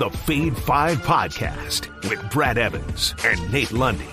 the Fade 5 podcast with Brad Evans and Nate Lundy.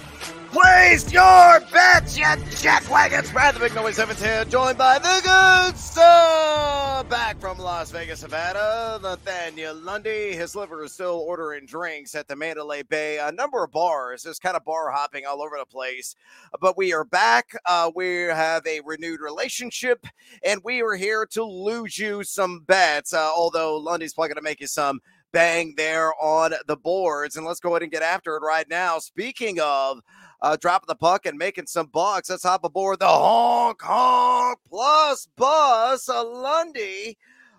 Place your bets, you jackwagons. Brad the Big Noise Evans here, joined by the good sir back from Las Vegas, Nevada, Nathaniel Lundy. His liver is still ordering drinks at the Mandalay Bay. A number of bars, just kind of bar hopping all over the place. But we are back. Uh, we have a renewed relationship, and we are here to lose you some bets. Uh, although Lundy's probably going to make you some bang there on the boards. And let's go ahead and get after it right now. Speaking of uh, dropping the puck and making some bucks. Let's hop aboard the Honk Honk Plus Bus, uh, Lundy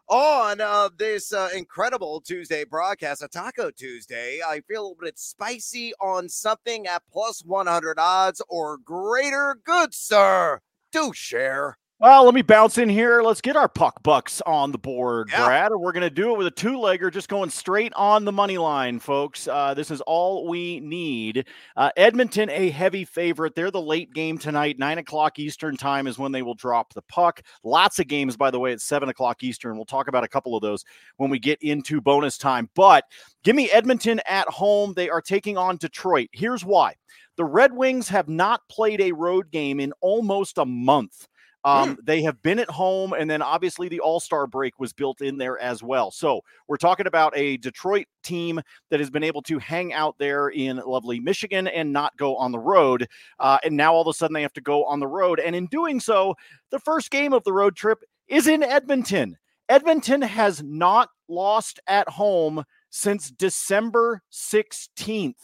on uh, this uh, incredible Tuesday broadcast, a Taco Tuesday. I feel a little bit spicy on something at plus 100 odds or greater. Good, sir. Do share. Well, let me bounce in here. Let's get our puck bucks on the board, yeah. Brad. We're going to do it with a two legger, just going straight on the money line, folks. Uh, this is all we need. Uh, Edmonton, a heavy favorite. They're the late game tonight. Nine o'clock Eastern time is when they will drop the puck. Lots of games, by the way, at seven o'clock Eastern. We'll talk about a couple of those when we get into bonus time. But give me Edmonton at home. They are taking on Detroit. Here's why the Red Wings have not played a road game in almost a month. Um, mm. They have been at home, and then obviously the All Star break was built in there as well. So we're talking about a Detroit team that has been able to hang out there in lovely Michigan and not go on the road. Uh, and now all of a sudden they have to go on the road. And in doing so, the first game of the road trip is in Edmonton. Edmonton has not lost at home since December 16th.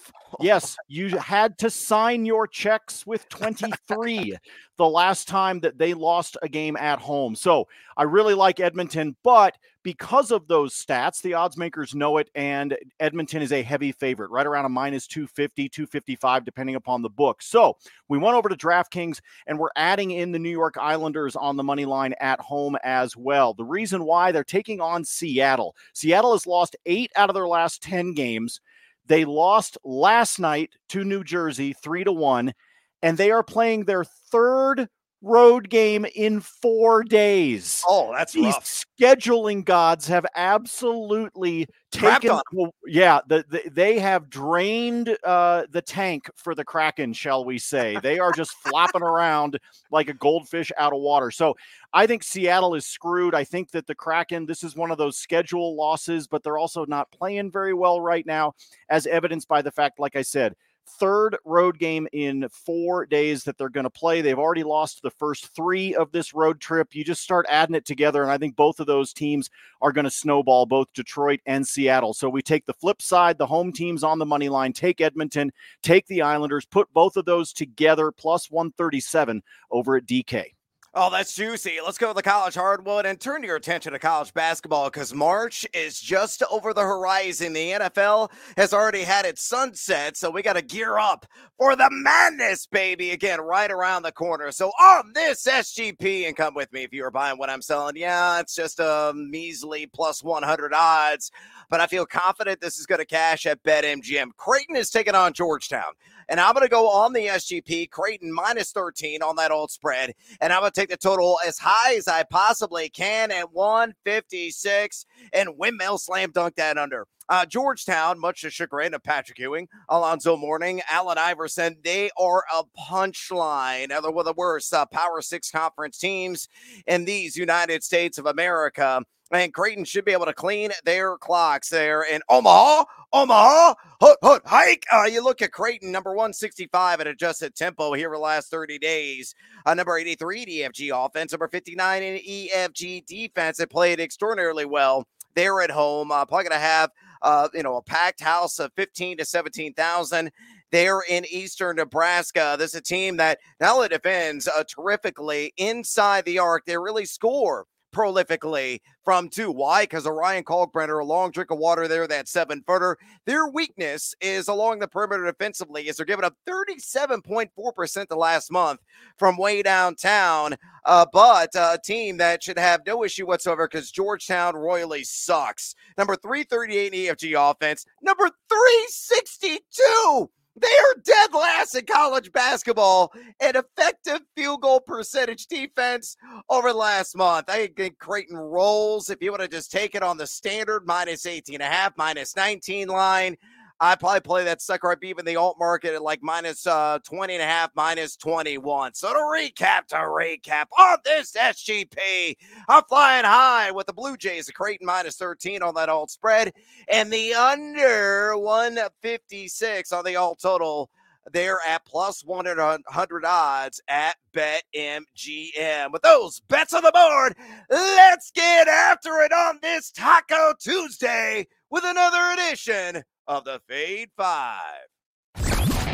Yes, you had to sign your checks with 23 the last time that they lost a game at home. So I really like Edmonton, but because of those stats, the odds makers know it, and Edmonton is a heavy favorite, right around a minus 250, 255, depending upon the book. So we went over to DraftKings and we're adding in the New York Islanders on the money line at home as well. The reason why they're taking on Seattle. Seattle has lost eight out of their last 10 games. They lost last night to New Jersey, three to one, and they are playing their third road game in four days. Oh, that's these rough. scheduling gods have absolutely taken. yeah, the, the, they have drained uh, the tank for the Kraken, shall we say? They are just flopping around like a goldfish out of water. So I think Seattle is screwed. I think that the Kraken, this is one of those schedule losses, but they're also not playing very well right now, as evidenced by the fact, like I said third road game in four days that they're going to play. They've already lost the first three of this road trip. You just start adding it together, and I think both of those teams are going to snowball, both Detroit and Seattle. So we take the flip side, the home teams on the money line, take Edmonton, take the Islanders, put both of those together, plus 137 over at DK. Oh, that's juicy. Let's go to the college hardwood and turn your attention to college basketball because March is just over the horizon. The NFL has already had its sunset, so we got to gear up for the madness, baby. Again, right around the corner. So on this SGP, and come with me if you are buying what I'm selling. Yeah, it's just a measly plus 100 odds, but I feel confident this is going to cash at BetMGM. Creighton is taking on Georgetown. And I'm going to go on the SGP, Creighton minus 13 on that old spread. And I'm going to take the total as high as I possibly can at 156 and windmill slam dunk that under. Uh, Georgetown, much to chagrin of Patrick Ewing, Alonzo Mourning, Allen Iverson, they are a punchline. They're the worst uh, Power Six conference teams in these United States of America. And Creighton should be able to clean their clocks there in Omaha. Omaha, hut, hut, hike. Uh, you look at Creighton, number 165 at adjusted tempo here for the last 30 days. Uh, number 83 in EFG offense, number 59 in EFG defense. It played extraordinarily well. They're at home. Uh, probably going to have, uh, you know, a packed house of 15 to 17,000 there in eastern Nebraska. This is a team that not only defends uh, terrifically inside the arc, they really score prolifically from two. Why? Because Orion Kalkbrenner, a long drink of water there, that seven footer. Their weakness is along the perimeter defensively, as they're giving up 37.4% the last month from way downtown. Uh, but uh, a team that should have no issue whatsoever because Georgetown royally sucks. Number 338 in EFG offense, number 362 They are dead last in college basketball and effective field goal percentage defense over last month. I think Creighton rolls if you want to just take it on the standard minus 18 and a half, minus 19 line. I probably play that sucker up even the alt market at like minus, uh, 20 and a half, minus 21. So to recap, to recap on this SGP, I'm flying high with the Blue Jays, the Creighton minus 13 on that alt spread, and the under 156 on the alt total there at plus 100 odds at BetMGM. With those bets on the board, let's get after it on this Taco Tuesday with another edition of the Fade Five.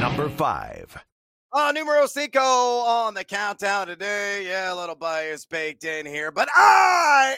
Number five. Uh, numero cinco on the countdown today. Yeah, a little bias baked in here, but I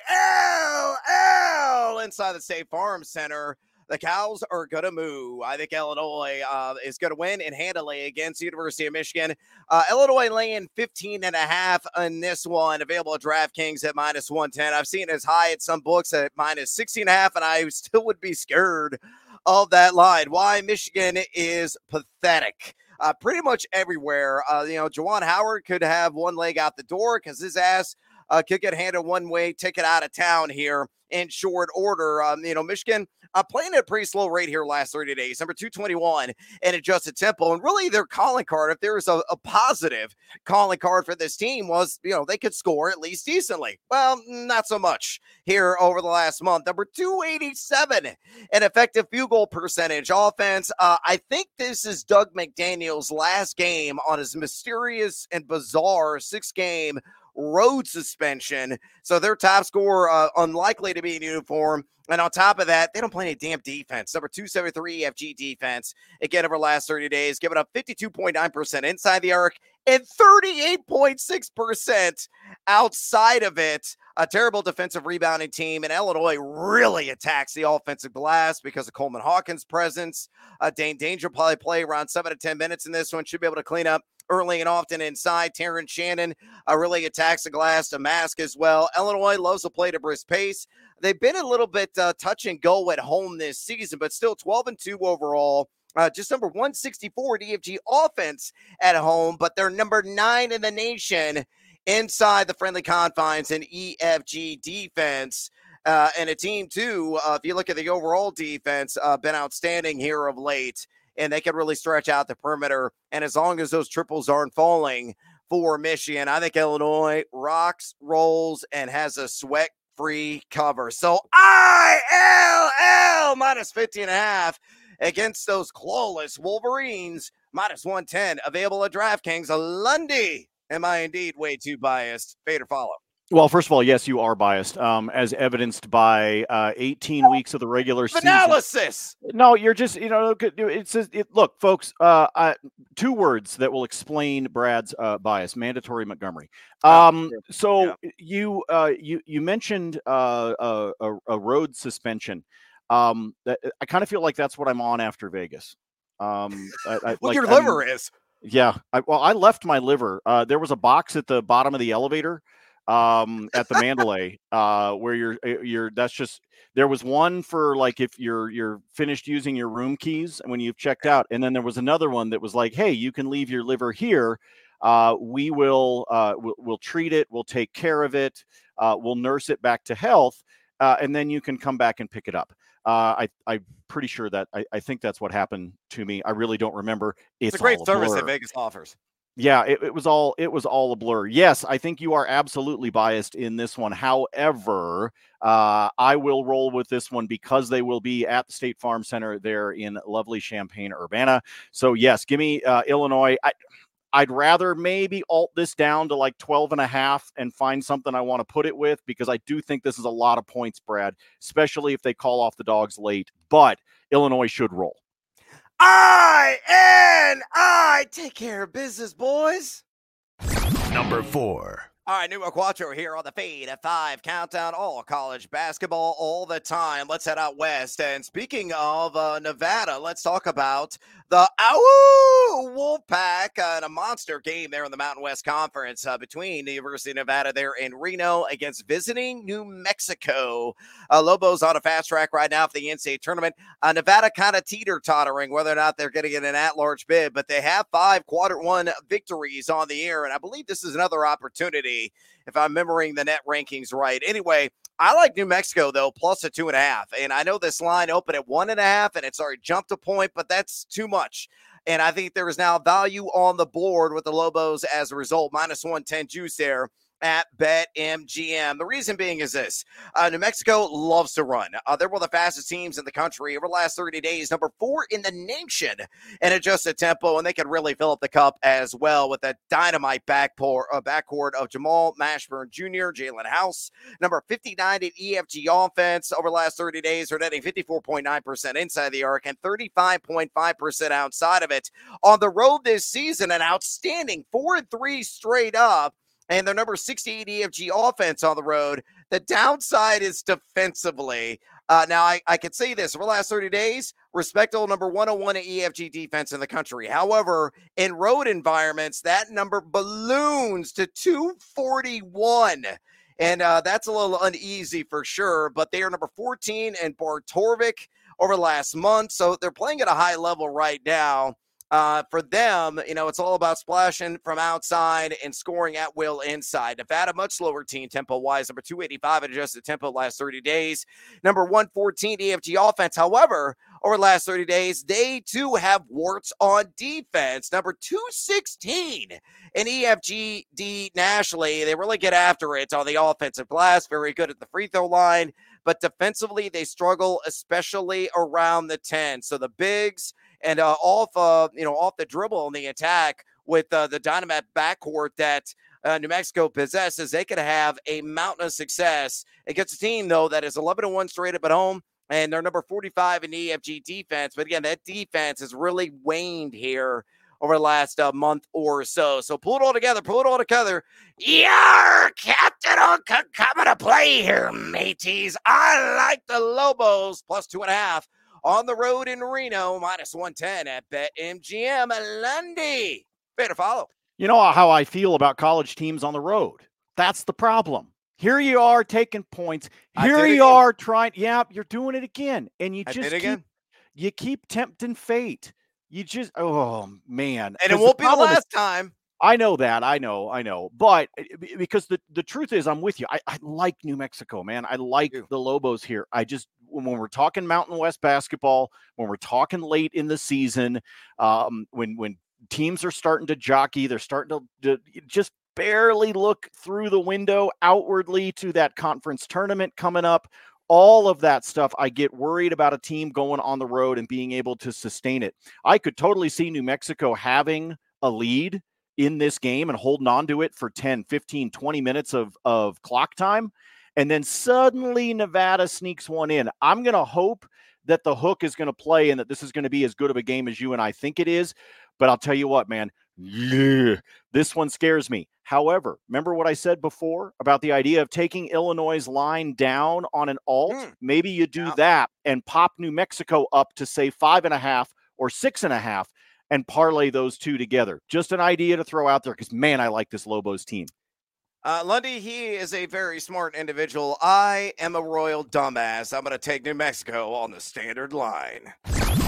L L inside the State Farm Center. The cows are going to move. I think Illinois uh, is going to win and handily against University of Michigan. Uh, Illinois laying 15 and a half in this one, available at DraftKings at minus 110. I've seen as high at some books at minus 16 and a half, and I still would be scared of that line. Why Michigan is pathetic. Uh, pretty much everywhere. Uh, you know, Juwan Howard could have one leg out the door because his ass uh, could get handed one way ticket out of town here in short order. Um, you know, Michigan uh, playing at a pretty slow rate here last 30 days, number 221 and adjusted tempo. And really, their calling card, if there was a, a positive calling card for this team, was, you know, they could score at least decently. Well, not so much here over the last month. Number 287 an effective field goal percentage offense. Uh, I think this is Dug McDaniel's last game on his mysterious and bizarre six game road suspension. So their top scorer uh, unlikely to be in uniform. And on top of that, they don't play any damn defense. Number 273 FG defense. Again, over the last 30 days, giving up 52.9% inside the arc and 38.6% outside of it. A terrible defensive rebounding team, and Illinois really attacks the offensive glass because of Coleman Hawkins' presence. Uh, Dain Dainja probably play around seven to 10 minutes in this one. Should be able to clean up early and often inside. Terrence Shannon uh, really attacks the glass to mask as well. Illinois loves to play to brisk pace. They've been a little bit uh, touch and go at home this season, but still 12 and 2 overall. Uh, just number 164 DFG offense at home, but they're number nine in the nation inside the friendly confines in EFG defense. Uh, and a team, too, uh, if you look at the overall defense, uh, been outstanding here of late and they can really stretch out the perimeter. And as long as those triples aren't falling for Michigan, I think Illinois rocks, rolls, and has a sweat free cover. So ILL minus 15 and a half against those clawless Wolverines, minus 110, available at DraftKings. Lundy. Am I indeed way too biased? Fade or follow? Well, first of all, yes, you are biased, um, as evidenced by uh, 18 weeks of the regular season. Analysis. No, you're just, you know, it's says, it, look, folks, uh, I, two words that will explain Brad's uh, bias: mandatory Montgomery. Oh, um, so yeah. you, uh, you, you mentioned uh, a, a, road suspension. Um, that, I kind of feel like that's what I'm on after Vegas. Um, I, I, well, like, your liver is. Yeah. I, well, I left my liver. Uh, there was a box at the bottom of the elevator um at the Mandalay uh where you're eh, you're that's just there was one for like if you're you're finished using your room keys and when you've checked out and then there was another one that was like hey you can leave your liver here uh we will uh we'll, we'll treat it we'll take care of it uh we'll nurse it back to health uh, and then you can come back and pick it up uh, I, I'm pretty sure that I, I think that's what happened to me. I really don't remember. It's, it's a great service that Vegas offers yeah it, it, was all it was all a blur yes i think you are absolutely biased in this one however uh, i will roll with this one because they will be at the state farm center there in lovely champaign urbana so yes give me uh, illinois I, I'd rather maybe alt this down to like 12 and a half and find something I want to put it with because I do think this is a lot of points, Brad, especially if they call off the dogs late. But Illinois should roll. I and I take care of business, boys. Number four. All right, Numa Quattro here on the fade at five countdown, all college basketball all the time. Let's head out west. And speaking of uh, Nevada, let's talk about the Ow Wolfpack uh, in a monster game there in the Mountain West Conference uh, between the University of Nevada there in Reno against visiting New Mexico. Uh, Lobos on a fast track right now for the NCAA tournament. Uh, Nevada kind of teeter tottering whether or not they're going to get an at large bid, but they have five quarter one victories on the air. And I believe this is another opportunity if I'm remembering the net rankings right. Anyway, I like New Mexico though, plus a two and a half. And I know this line opened at one and a half and it's already jumped a point, but that's too much. And I think there is now value on the board with the Lobos as a result, minus 110 juice there at BetMGM. The reason being is this uh, New Mexico loves to run. Uh, they're one of the fastest teams in the country over the last 30 days, number four in the nation in adjusted tempo, and they can really fill up the cup as well with that dynamite backpour, uh, backcourt of Jamal Mashburn Jr., Jaelen House, number 59 in EFG offense over the last 30 days. They're netting 54.9% inside the arc and 35.5% outside of it. On the road this season, an outstanding 4 and 3 straight up and their number 68 EFG offense on the road. The downside is defensively. Uh, now, I, I can say this over the last 30 days, respectable number 101 EFG defense in the country. However, in road environments, that number balloons to 241. And uh, that's a little uneasy for sure, but they are number 14 and Bart Torvik over the last month. So they're playing at a high level right now uh, for them, you know, it's all about splashing from outside and scoring at will inside. Nevada, much slower team tempo wise, number 285 adjusted tempo last 30 days. Number 114 EFG offense. However, over the last 30 days, they too have warts on defense. Number 216 in EFGD nationally. They really get after it on the offensive glass. Very good at the free throw line. But defensively, they struggle, especially around the 10. So the bigs and uh, off, uh, you know, off the dribble in the attack with uh, the dynamite backcourt that uh, New Mexico possesses, they could have a mountain of success against a team though that is 11 to one straight up at home, and they're number 45 in the EFG defense. But again, that defense has really waned here over the last uh, month or so. So pull it all together, pull it all together. Your captain coming to play here, mateys. I like the Lobos plus two and a half on the road in Reno, minus 110 at BetMGM. Lundy, better follow. You know how I feel about college teams on the road. That's the problem. Here you are taking points. Here you again. are trying. Yeah, you're doing it again, and you I just keep, you keep tempting fate. You just oh man, and it won't the be the last is, time. I know that. I know. I know. But eh, because the, the truth is, I'm with you. I, I like New Mexico, man. I like the Lobos here. I just, when we're talking Mountain West basketball, when we're talking late in the season, um, when, when teams are starting to jockey, they're starting to, to just barely look through the window outwardly to that conference tournament coming up all of that stuff, I get worried about a team going on the road and being able to sustain it. I could totally see New Mexico having a lead in this game and holding on to it for 10, 15, 20 minutes of, of clock time. And then suddenly Nevada sneaks one in. I'm going to hope that the hook is going to play and that this is going to be as good of a game as you and I think it is. But I'll tell you what, man, yeah, this one scares me. However, remember what I said before about the idea of taking Illinois' line down on an alt? Mm. Maybe you do yeah. that and pop New Mexico up to say five and a half or six and a half and parlay those two together. Just an idea to throw out there because, man, I like this Lobos team. Uh, Lundy, he is a very smart individual. I am a royal dumbass. I'm going to take New Mexico on the standard line.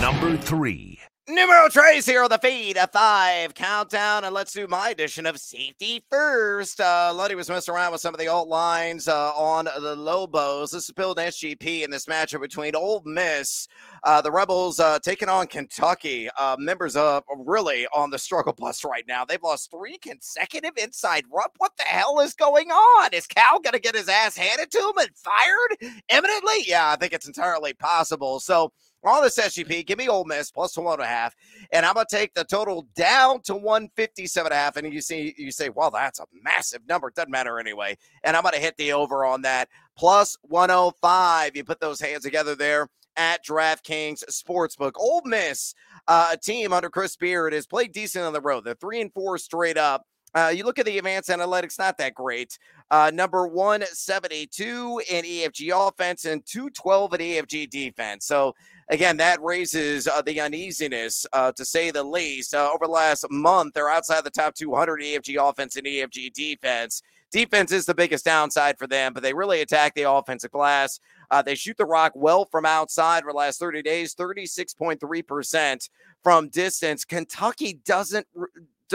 Number three. Numero Trace here on the feed, a five countdown, and let's do my edition of safety first. Uh, Lundy was messing around with some of the alt lines uh, on the Lobos. This is build SGP in this matchup between Ole Miss, uh, the Rebels uh, taking on Kentucky. Uh, members of really on the struggle bus right now. They've lost three consecutive inside run. What the hell is going on? Is Cal going to get his ass handed to him and fired imminently? Yeah, I think it's entirely possible. So on this SGP, give me Ole Miss plus one and a half, and I'm gonna take the total down to 157 and a half. And you see, you say, well, that's a massive number. Doesn't matter anyway. And I'm gonna hit the over on that plus 105. You put those hands together there at DraftKings Sportsbook. Ole Miss, uh, a team under Chris Beard, has played decent on the road. They're three and four straight up Uh, you look at the advanced analytics, not that great. Uh, number 172 in EFG offense and 212 in EFG defense. So, again, that raises uh, the uneasiness, uh, to say the least. Uh, over the last month, they're outside the top 200 EFG offense and EFG defense. Defense is the biggest downside for them, but they really attack the offensive glass. Uh, they shoot the rock well from outside for the last 30 days, 36.3% from distance. Kentucky doesn't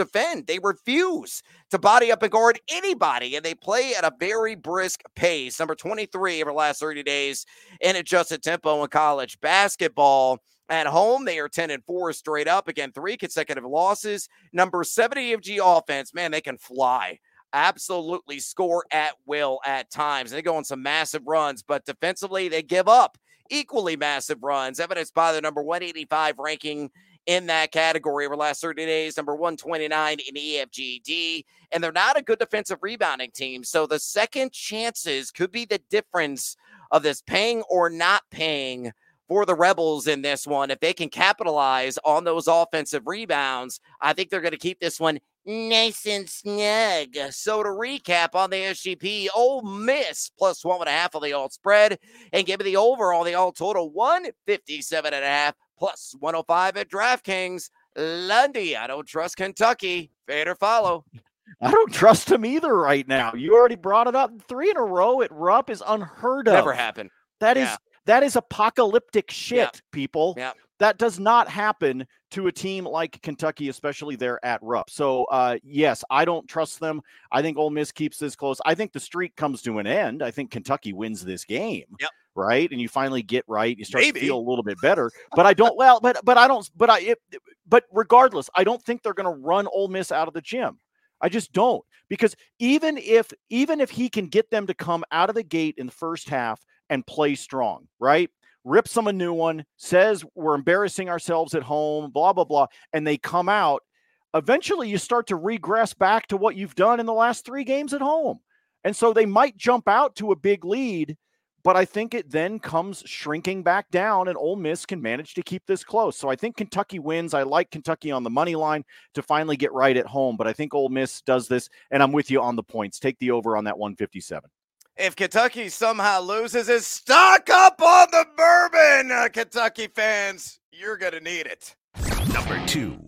defend. They refuse to body up and guard anybody, and they play at a very brisk pace. Number 23 over the last 30 days in adjusted tempo in college basketball. At home, they are 10 and 4 straight up. Again, three consecutive losses. Number 70 of G offense, man, they can fly. Absolutely score at will at times. They go on some massive runs, but defensively, they give up equally massive runs, evidenced by the number 185 ranking in that category over the last 30 days, number 129 in EFGD. And they're not a good defensive rebounding team. So the second chances could be the difference of this paying or not paying for the Rebels in this one. If they can capitalize on those offensive rebounds, I think they're going to keep this one nice and snug. So to recap on the SGP, Ole Miss plus one and a half on the alt spread and give me the over on the alt total 157 and a half plus 105 at DraftKings. Lundy, I don't trust Kentucky. Fade or follow. I don't trust him either right now. You already brought it up. Three in a row at Rupp is unheard of. Never happened. That yeah. is that is apocalyptic shit, yep. people. Yep. That does not happen to a team like Kentucky, especially there at Rupp. So, uh, yes, I don't trust them. I think Ole Miss keeps this close. I think the streak comes to an end. I think Kentucky wins this game. Yep right and you finally get right you start Maybe. to feel a little bit better but i don't well but but i don't but i it, but regardless i don't think they're going to run Ole Miss out of the gym. I just don't because even if even if he can get them to come out of the gate in the first half and play strong right? Rips them a new one says we're embarrassing ourselves at home blah blah blah and they come out eventually you start to regress back to what you've done in the last three games at home. And so they might jump out to a big lead but I think it then comes shrinking back down, and Ole Miss can manage to keep this close. So I think Kentucky wins. I like Kentucky on the money line to finally get right at home, but I think Ole Miss does this, and I'm with you on the points. Take the over on that 157. If Kentucky somehow loses, is stock up on the bourbon, uh, Kentucky fans. You're going to need it. Number two.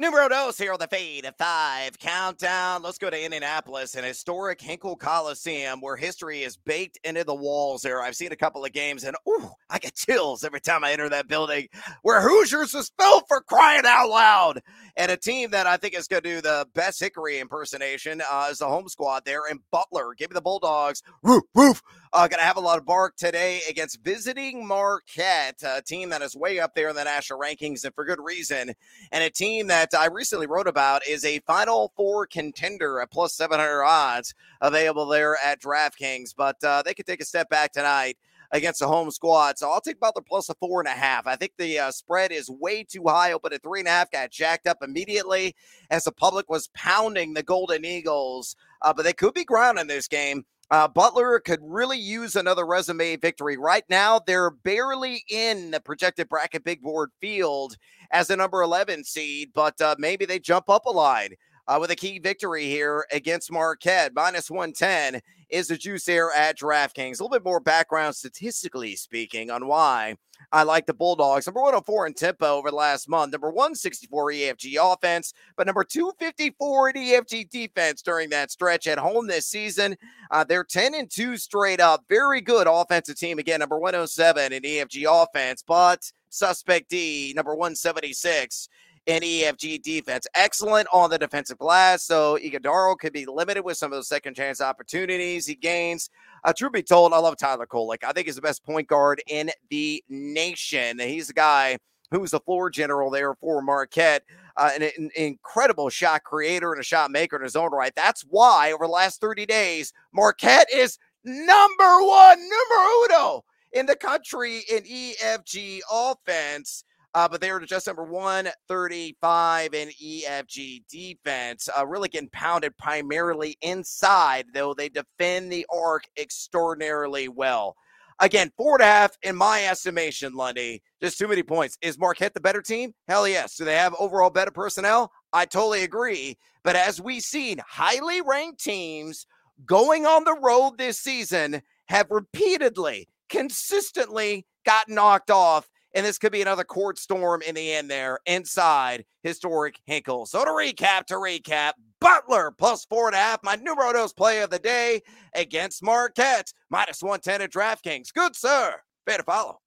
Numero dos here on the Fade of Five Countdown. Let's go to Indianapolis, an historic Hinkle Coliseum where history is baked into the walls there. I've seen a couple of games and, ooh, I get chills every time I enter that building where Hoosiers was built for crying out loud. And a team that I think is going to do the best Hickory impersonation uh, is the home squad there. And Butler, give me the Bulldogs. Woof, woof. Uh, going to have a lot of bark today against visiting Marquette, a team that is way up there in the national rankings and for good reason. And a team that I recently wrote about is a Final Four contender at plus 700 odds available there at DraftKings. But uh, they could take a step back tonight against the home squad. So I'll take Butler plus a four and a half. I think the uh, spread is way too high. Open at three and a half, got jacked up immediately as the public was pounding the Golden Eagles. Uh, but they could be ground in this game. Uh, Butler could really use another resume victory. Right now, they're barely in the projected bracket big board field as a number 11 seed, but uh, maybe they jump up a line uh, with a key victory here against Marquette. Minus 110 is the juice there at DraftKings. A little bit more background, statistically speaking, on why I like the Bulldogs. Number 104 in tempo over the last month. Number 164 EFG offense, but number 254 in EFG defense during that stretch at home this season. Uh, they're 10 and 2 straight up. Very good offensive team. Again, number 107 in EFG offense, but suspect D, number 176 in EFG defense. Excellent on the defensive glass. So Ighodaro could be limited with some of those second chance opportunities he gains. Uh, truth be told, I love Tyler Kolek. Like, I think he's the best point guard in the nation. He's the guy who's the floor general there for Marquette. Uh, an, an, incredible shot creator and a shot maker in his own right. That's why over the last 30 days, Marquette is number one, numero uno in the country in EFG offense. Uh, but they were just number 135 in EFG defense, uh, really getting pounded primarily inside, though they defend the arc extraordinarily well. Again, four and a half in my estimation, Lundy. Just too many points. Is Marquette the better team? Hell yes. Do they have overall better personnel? I totally agree. But as we've seen, highly ranked teams going on the road this season have repeatedly, consistently got knocked off. And this could be another court storm in the end there inside historic Hinkle. So to recap, to recap, Butler plus four and a half, my numero dos play of the day against Marquette, minus 110 at DraftKings. Good, sir. Better follow.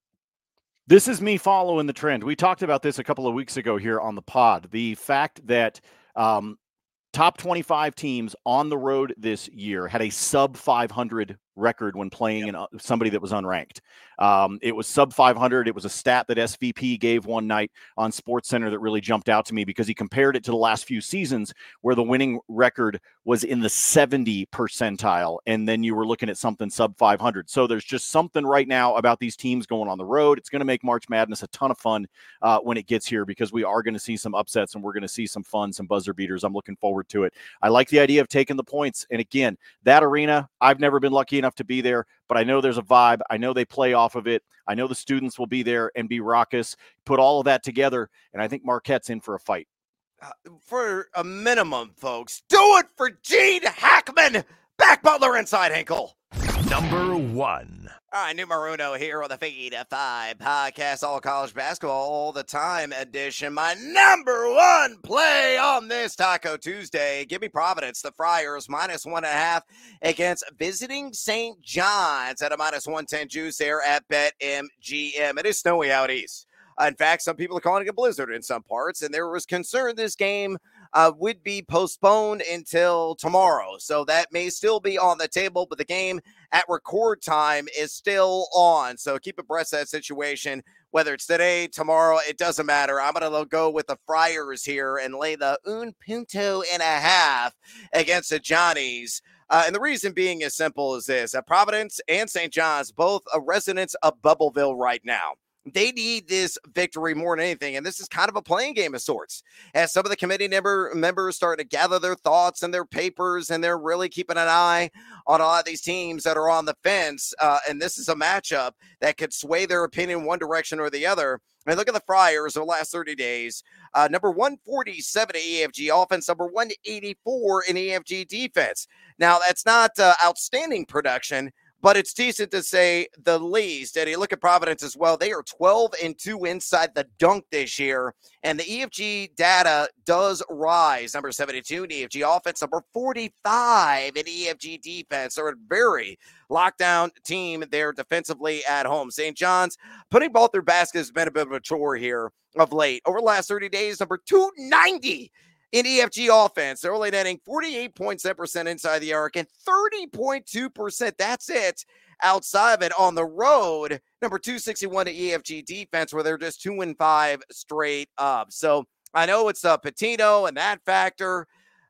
This is me following the trend. We talked about this a couple of weeks ago here on the pod. The fact that um, top 25 teams on the road this year had a sub 500 record when playing in uh, somebody that was unranked. Um, it was sub 500. It was a stat that SVP gave one night on Sports Center that really jumped out to me because he compared it to the last few seasons where the winning record was in the 70 percentile, and then you were looking at something sub 500. So there's just something right now about these teams going on the road. It's going to make March Madness a ton of fun uh, when it gets here because we are going to see some upsets and we're going to see some fun, some buzzer beaters. I'm looking forward to it. I like the idea of taking the points, and again, that arena I've never been lucky enough to be there, but I know there's a vibe. I know they play off of it. I know the students will be there and be raucous. Put all of that together, and I think Marquette's in for a fight. Uh, for a minimum, folks, do it for Gene Hackman. Back Butler inside Hinkle. Number one. All right, numero uno here on the Fade Five podcast, all college basketball all the time edition. My number one play on this Taco Tuesday. Give me Providence, the Friars, minus one and a half against visiting St. John's at a minus 110 juice there at BetMGM. It is snowy out east. In fact, some people are calling it a blizzard in some parts, and there was concern this game uh, would be postponed until tomorrow. So that may still be on the table, but the game at record time is still on. So keep abreast of that situation. Whether it's today, tomorrow, it doesn't matter. I'm going to go with the Friars here and lay the un punto and a half against the Johnnies. Uh, and the reason being as simple as this: at Providence and St. John's, both a residents of Bubbleville right now. They need this victory more than anything. And this is kind of a playing game of sorts. As some of the committee member, members start to gather their thoughts and their papers, and they're really keeping an eye on a lot of these teams that are on the fence. Uh, and this is a matchup that could sway their opinion one direction or the other. I mean, look at the Friars over the last 30 days. Uh, number 147 in EFG offense, number 184 in EFG defense. Now, that's not uh, outstanding production, but it's decent to say the least. And you look at Providence as well. They are 12 and 2 inside the dunk this year. And the EFG data does rise. Number 72 in EFG offense, number 45 in EFG defense. They're a very lockdown team there defensively at home. St. John's putting both their baskets has been a bit of a chore here of late. Over the last 30 days, number 290 in EFG offense. They're only netting 48.7% inside the arc and 30.2%. That's it outside of it on the road. Number 261 to EFG defense, where they're just two and five straight up. So I know it's uh, Pitino and that factor.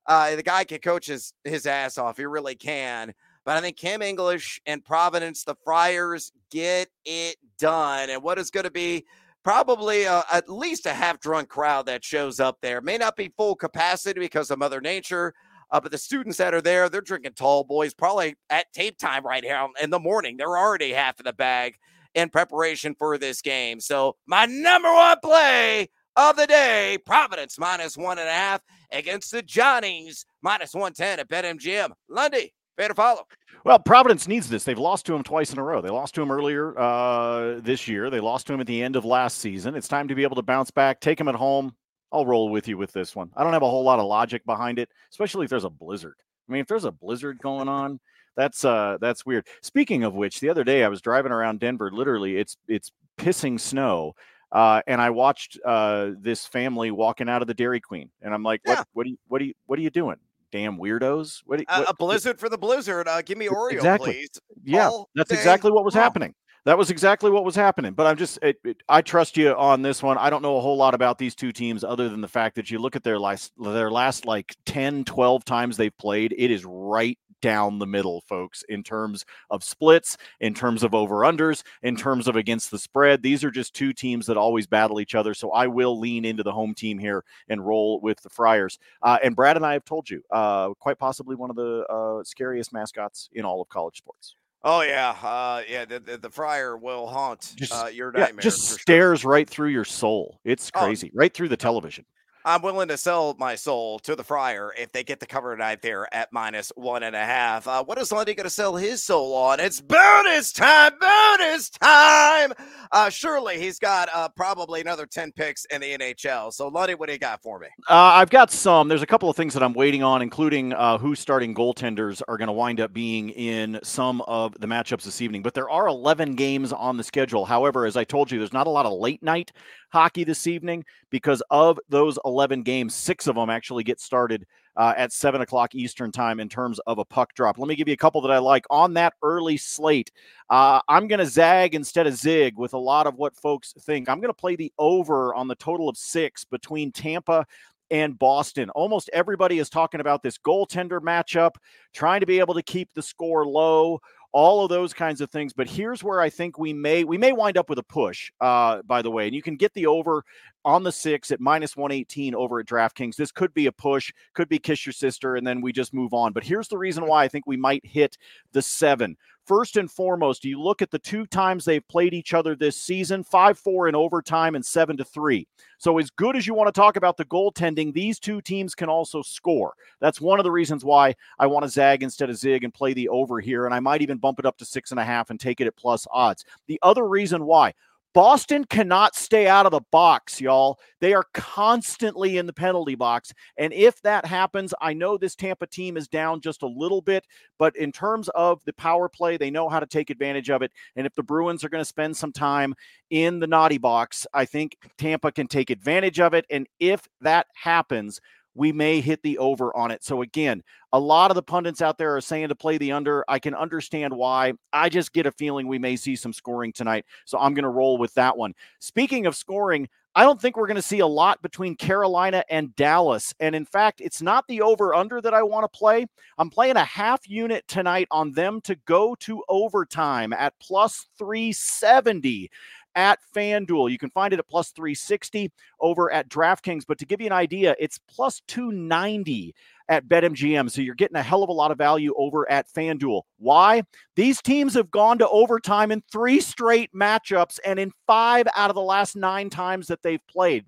Uh, the guy can coach his, his ass off. He really can. But I think Kim English and Providence, the Friars, get it done. And what is going to be probably uh, at least a half drunk crowd that shows up there. May not be full capacity because of Mother Nature, uh, but the students that are there, they're drinking tall boys probably at tape time right here in the morning. They're already half of the bag in preparation for this game. So, my number one play of the day Providence minus one and a half against the Johnnies minus 110 at BetMGM. Lundy, better follow. Well, Providence needs this. They've lost to him twice in a row. They lost to him earlier uh, this year. They lost to him at the end of last season. It's time to be able to bounce back, take him at home. I'll roll with you with this one. I don't have a whole lot of logic behind it, especially if there's a blizzard. I mean, if there's a blizzard going on, that's uh that's weird. Speaking of which, the other day I was driving around Denver. Literally, it's it's pissing snow. Uh, and I watched uh, this family walking out of the Dairy Queen, and I'm like, "What? What are you? What are you? What are you doing? Damn weirdos. What, what a blizzard for the blizzard. Uh, give me Oreo, exactly. please. Yeah, All that's exactly what was happening. That was exactly what was happening. But I'm just, it, it, I trust you on this one. I don't know a whole lot about these two teams other than the fact that you look at their last, their last like 10, 12 times they've played. It is right down the middle, folks, in terms of splits, in terms of over unders, in terms of against the spread. These are just two teams that always battle each other. So I will lean into the home team here and roll with the Friars. Uh, and Brad and I have told you, uh, quite possibly one of the uh, scariest mascots in all of college sports. Oh yeah, uh, yeah. The, the, the fryer will haunt just, uh, your nightmare. Yeah, just stares sure. right through your soul. It's oh, crazy, oh, right through the television. I'm willing to sell my soul to the Friar if they get the cover tonight there at minus one and a half. Uh, what is Lundy going to sell his soul on? It's bonus time, bonus time. Uh, surely he's got uh, probably another 10 picks in the NHL. So, Lundy, what do you got for me? Uh, I've got some. There's a couple of things that I'm waiting on, including uh, who starting goaltenders are going to wind up being in some of the matchups this evening. But there are 11 games on the schedule. However, as I told you, there's not a lot of late night hockey this evening because of those 11 games, six of them actually get started uh, at 7 o'clock Eastern time in terms of a puck drop. Let me give you a couple that I like on that early slate. Uh, I'm going to zag instead of zig with a lot of what folks think. I'm going to play the over on the total of six between Tampa and Boston. Almost everybody is talking about this goaltender matchup, trying to be able to keep the score low all of those kinds of things. But here's where I think we may we may wind up with a push. Uh, by the way, and you can get the over on the six at minus 118 over at DraftKings. This could be a push, could be kiss your sister, and then we just move on. But here's the reason why I think we might hit the seven. First and foremost, you look at the two times they've played each other this season 5 4 in overtime and 7 to 3. So, as good as you want to talk about the goaltending, these two teams can also score. That's one of the reasons why I want to zag instead of zig and play the over here. And I might even bump it up to six and a half and take it at plus odds. The other reason why Boston cannot stay out of the box, y'all. They are constantly in the penalty box. And if that happens, I know this Tampa team is down just a little bit, but in terms of the power play, they know how to take advantage of it. And if the Bruins are going to spend some time in the naughty box, I think Tampa can take advantage of it. And if that happens, we may hit the over on it. So again, a lot of the pundits out there are saying to play the under. I can understand why. I just get a feeling we may see some scoring tonight. So I'm going to roll with that one. Speaking of scoring, I don't think we're going to see a lot between Carolina and Dallas. And in fact, it's not the over under that I want to play. I'm playing a half unit tonight on them to go to overtime at plus 370 at FanDuel. You can find it at plus 360 over at DraftKings. But to give you an idea, it's plus 290 at BetMGM. So you're getting a hell of a lot of value over at FanDuel. Why? These teams have gone to overtime in three straight matchups and in five out of the last nine times that they've played.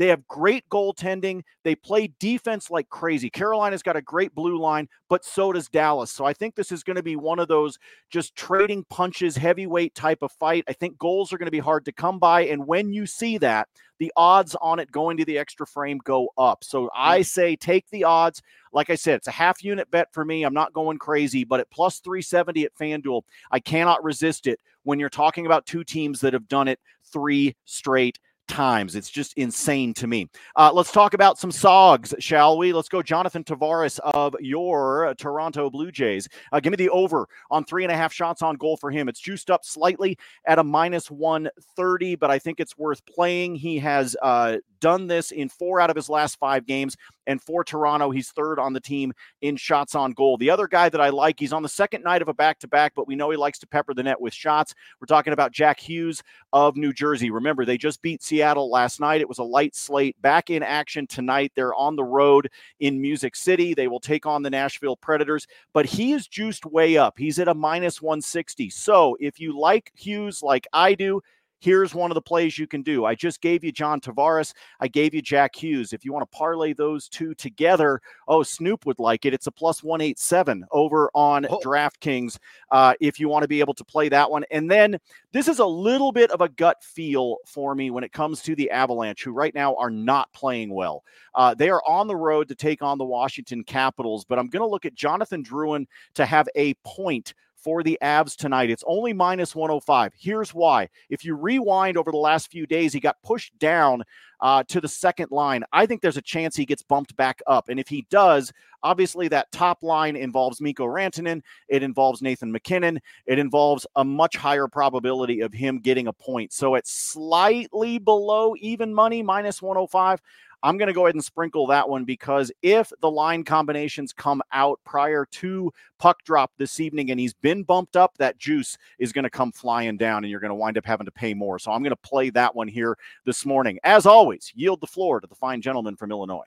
They have great goaltending. They play defense like crazy. Carolina's got a great blue line, but so does Dallas. So I think this is going to be one of those just trading punches, heavyweight type of fight. I think goals are going to be hard to come by. And when you see that, the odds on it going to the extra frame go up. So I say take the odds. Like I said, it's a half unit bet for me. I'm not going crazy, but at plus 370 at FanDuel, I cannot resist it when you're talking about two teams that have done it three straight times. It's just insane to me. Uh, let's talk about some SOGs, shall we? Let's go, Jonathan Tavares of your Toronto Blue Jays. Uh, give me the over on three and a half shots on goal for him. It's juiced up slightly at a minus 130, but I think it's worth playing. He has uh, done this in four out of his last five games. And for Toronto, he's third on the team in shots on goal. The other guy that I like, he's on the second night of a back to back, but we know he likes to pepper the net with shots. We're talking about Jack Hughes of New Jersey. Remember, they just beat Seattle last night. It was a light slate. Back in action tonight. They're on the road in Music City. They will take on the Nashville Predators, but he is juiced way up. He's at a minus 160. So if you like Hughes like I do, here's one of the plays you can do. I just gave you John Tavares. I gave you Jack Hughes. If you want to parlay those two together, oh, Snoop would like it. It's a plus 187 over on oh. DraftKings uh, if you want to be able to play that one. And then this is a little bit of a gut feel for me when it comes to the Avalanche, who right now are not playing well. Uh, they are on the road to take on the Washington Capitals, but I'm going to look at Jonathan Drouin to have a point for the Avs tonight. It's only minus 105. Here's why. If you rewind over the last few days, he got pushed down uh, to the second line. I think there's a chance he gets bumped back up. And if he does, obviously that top line involves Mikko Rantanen, it involves Nathan MacKinnon, it involves a much higher probability of him getting a point. So it's slightly below even money, minus 105. I'm going to go ahead and sprinkle that one because if the line combinations come out prior to puck drop this evening and he's been bumped up, that juice is going to come flying down and you're going to wind up having to pay more. So I'm going to play that one here this morning. As always, yield the floor to the fine gentleman from Illinois.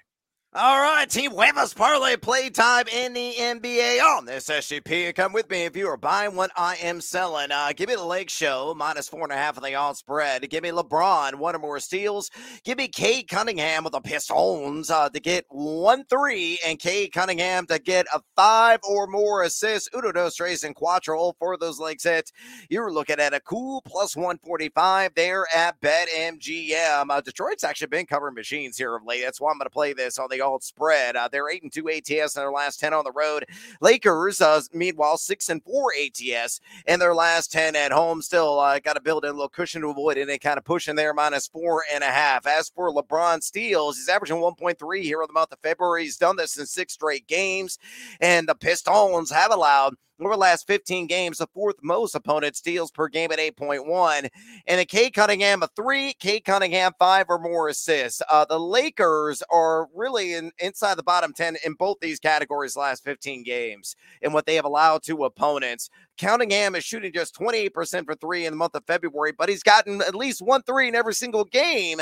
All right, Team Huevos Parlay playtime in the NBA on this SGP. Come with me if you are buying what I am selling. Uh, give me the Lake Show, minus four and a half of the on spread. Give me LeBron, one or more steals. Give me Cade Cunningham with the Pistons uh, to get one three, and Cade Cunningham to get a five or more assists. Uno, dos, tres, and cuatro for those legs hits. You're looking at a cool plus 145 there at BetMGM. Uh, Detroit's actually been covering machines here of late. That's why I'm going to play this on the old spread. Uh, they're eight and two ATS in their last ten on the road. Lakers, uh, meanwhile, six and four ATS in their last ten at home. Still uh, got to build in a little cushion to avoid any kind of pushing there, minus four and a half. As for LeBron steals, he's averaging 1.3 here in the month of February. He's done this in six straight games, and the Pistons have allowed over the last 15 games, the fourth most opponent steals per game at 8.1. And a Cade Cunningham, a three, Cade Cunningham, five or more assists. Uh, the Lakers are really in, inside the bottom 10 in both these categories last 15 games and what they have allowed to opponents. Cunningham is shooting just 28% for three in the month of February, but he's gotten at least one three in every single game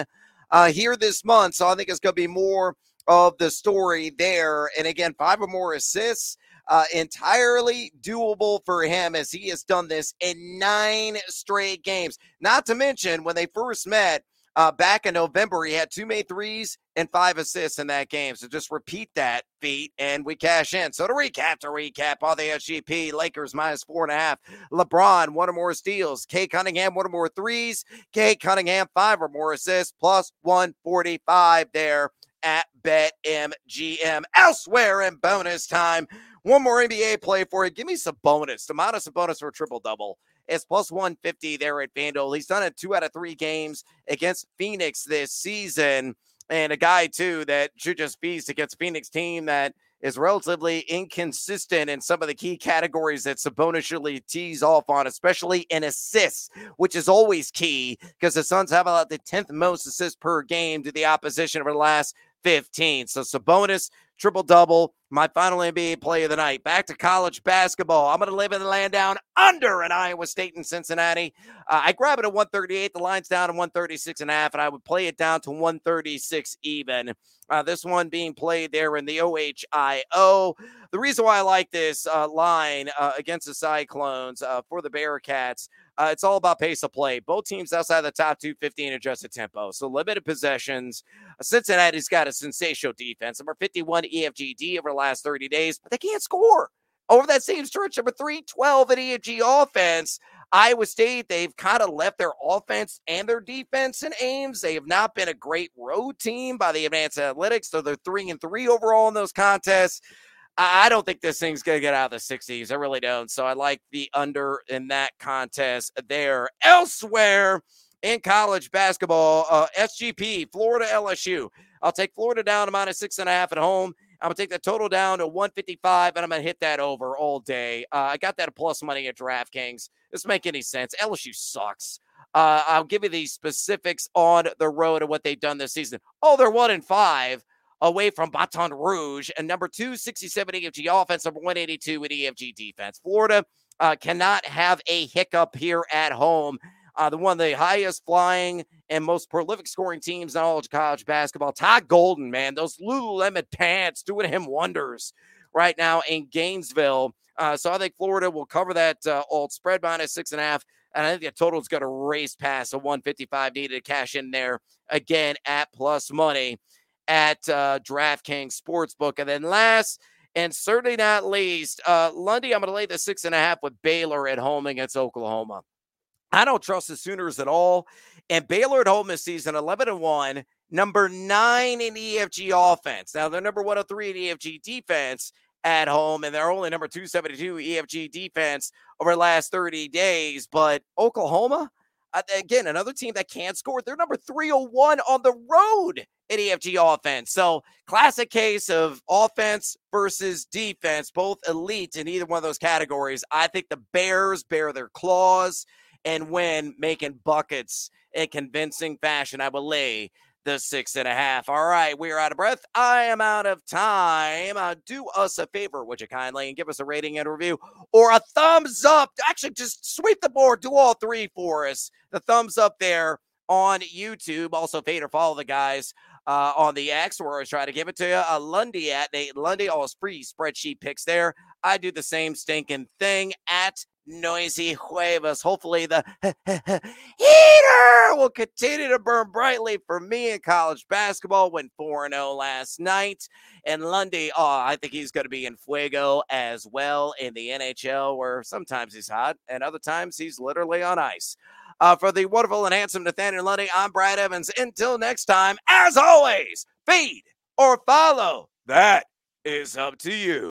uh, here this month. So I think it's going to be more of the story there. And again, five or more assists uh, entirely doable for him as he has done this in nine straight games. Not to mention, when they first met uh, back in November, he had two made threes and five assists in that game. So just repeat that feat and we cash in. So to recap, to recap all the SGP, Lakers minus four and a half. LeBron, one or more steals. Cade Cunningham, one or more threes. Cade Cunningham, five or more assists, plus 145 there at BetMGM. Elsewhere in bonus time, one more NBA play for you. Give me Sabonis. Amount of bonus for a triple double. It's plus 150 there at FanDuel. He's done it two out of three games against Phoenix this season. And a guy, too, that should just feast against Phoenix team that is relatively inconsistent in some of the key categories that Sabonis really tees off on, especially in assists, which is always key because the Suns have about the 10th most assists per game to the opposition over the last 15. So Sabonis triple double. My final NBA play of the night. Back to college basketball. I'm going to live in the land down under in Iowa State and Cincinnati. Uh, I grab it at 138. The line's down to 136 and a half, and I would play it down to 136 even. Uh, this one being played there in the OHIO. The reason why I like this uh, line uh, against the Cyclones uh, for the Bearcats uh, it's all about pace of play. Both teams outside the top 250 in adjusted tempo. So limited possessions. Cincinnati's got a sensational defense. Number 51 EFGD over the last 30 days, but they can't score. Over that same stretch, number 312 at EFG offense. Iowa State, they've kind of left their offense and their defense in Ames. They have not been a great road team by the advanced analytics, so they're three and three overall in those contests. I don't think this thing's going to get out of the 60s. I really don't. So I like the under in that contest there. Elsewhere in college basketball, uh, SGP, Florida LSU. I'll take Florida down to minus six and a half at home. I'm to take the total down to 155, and I'm to hit that over all day. Uh, I got that plus money at DraftKings. Doesn't make any sense. LSU sucks. Uh, I'll give you the specifics on the road and what they've done this season. Oh, they're one and five away from Baton Rouge. And number two, 67 EFG offense, number 182 in EFG defense. Florida uh, cannot have a hiccup here at home. Uh, the one of the highest flying and most prolific scoring teams in all of college basketball. Todd Golden, man, those Lululemon pants doing him wonders right now in Gainesville. Uh, so I think Florida will cover that uh, old spread minus six and a half. And I think the total is going to race past a 155 needed to cash in there again at plus money at uh, DraftKings Sportsbook. And then last and certainly not least, uh, Lundy, I'm going to lay the six and a half with Baylor at home against Oklahoma. I don't trust the Sooners at all. And Baylor at home this season, 11 and 1, number nine in EFG offense. Now, they're number 103 in EFG defense at home, and they're only number 272 EFG defense over the last 30 days. But Oklahoma, uh, again, another team that can't score. They're number 301 on the road in EFG offense. So, classic case of offense versus defense, both elite in either one of those categories. I think the Bears bear their claws and win making buckets in convincing fashion. I will lay the six and a half. All right, we are out of breath. I am out of time. Uh, do us a favor, would you kindly, and give us a rating and review or a thumbs up. Actually, just sweep the board. Do all three for us. The thumbs up there on YouTube. Also, fade follow the guys uh, on the X. We're always trying to give it to you. Uh, Lundy at Nate Lundy, always free spreadsheet picks there. I do the same stinking thing at NoisyHuevos. Hopefully, the heater will continue to burn brightly for me in college basketball. Went 4 0 last night. And Lundy, oh, I think he's going to be in fuego as well in the NHL, where sometimes he's hot and other times he's literally on ice. Uh, for the wonderful and handsome Nathaniel Lundy, I'm Brad Evans. Until next time, as always, feed or follow. That is up to you.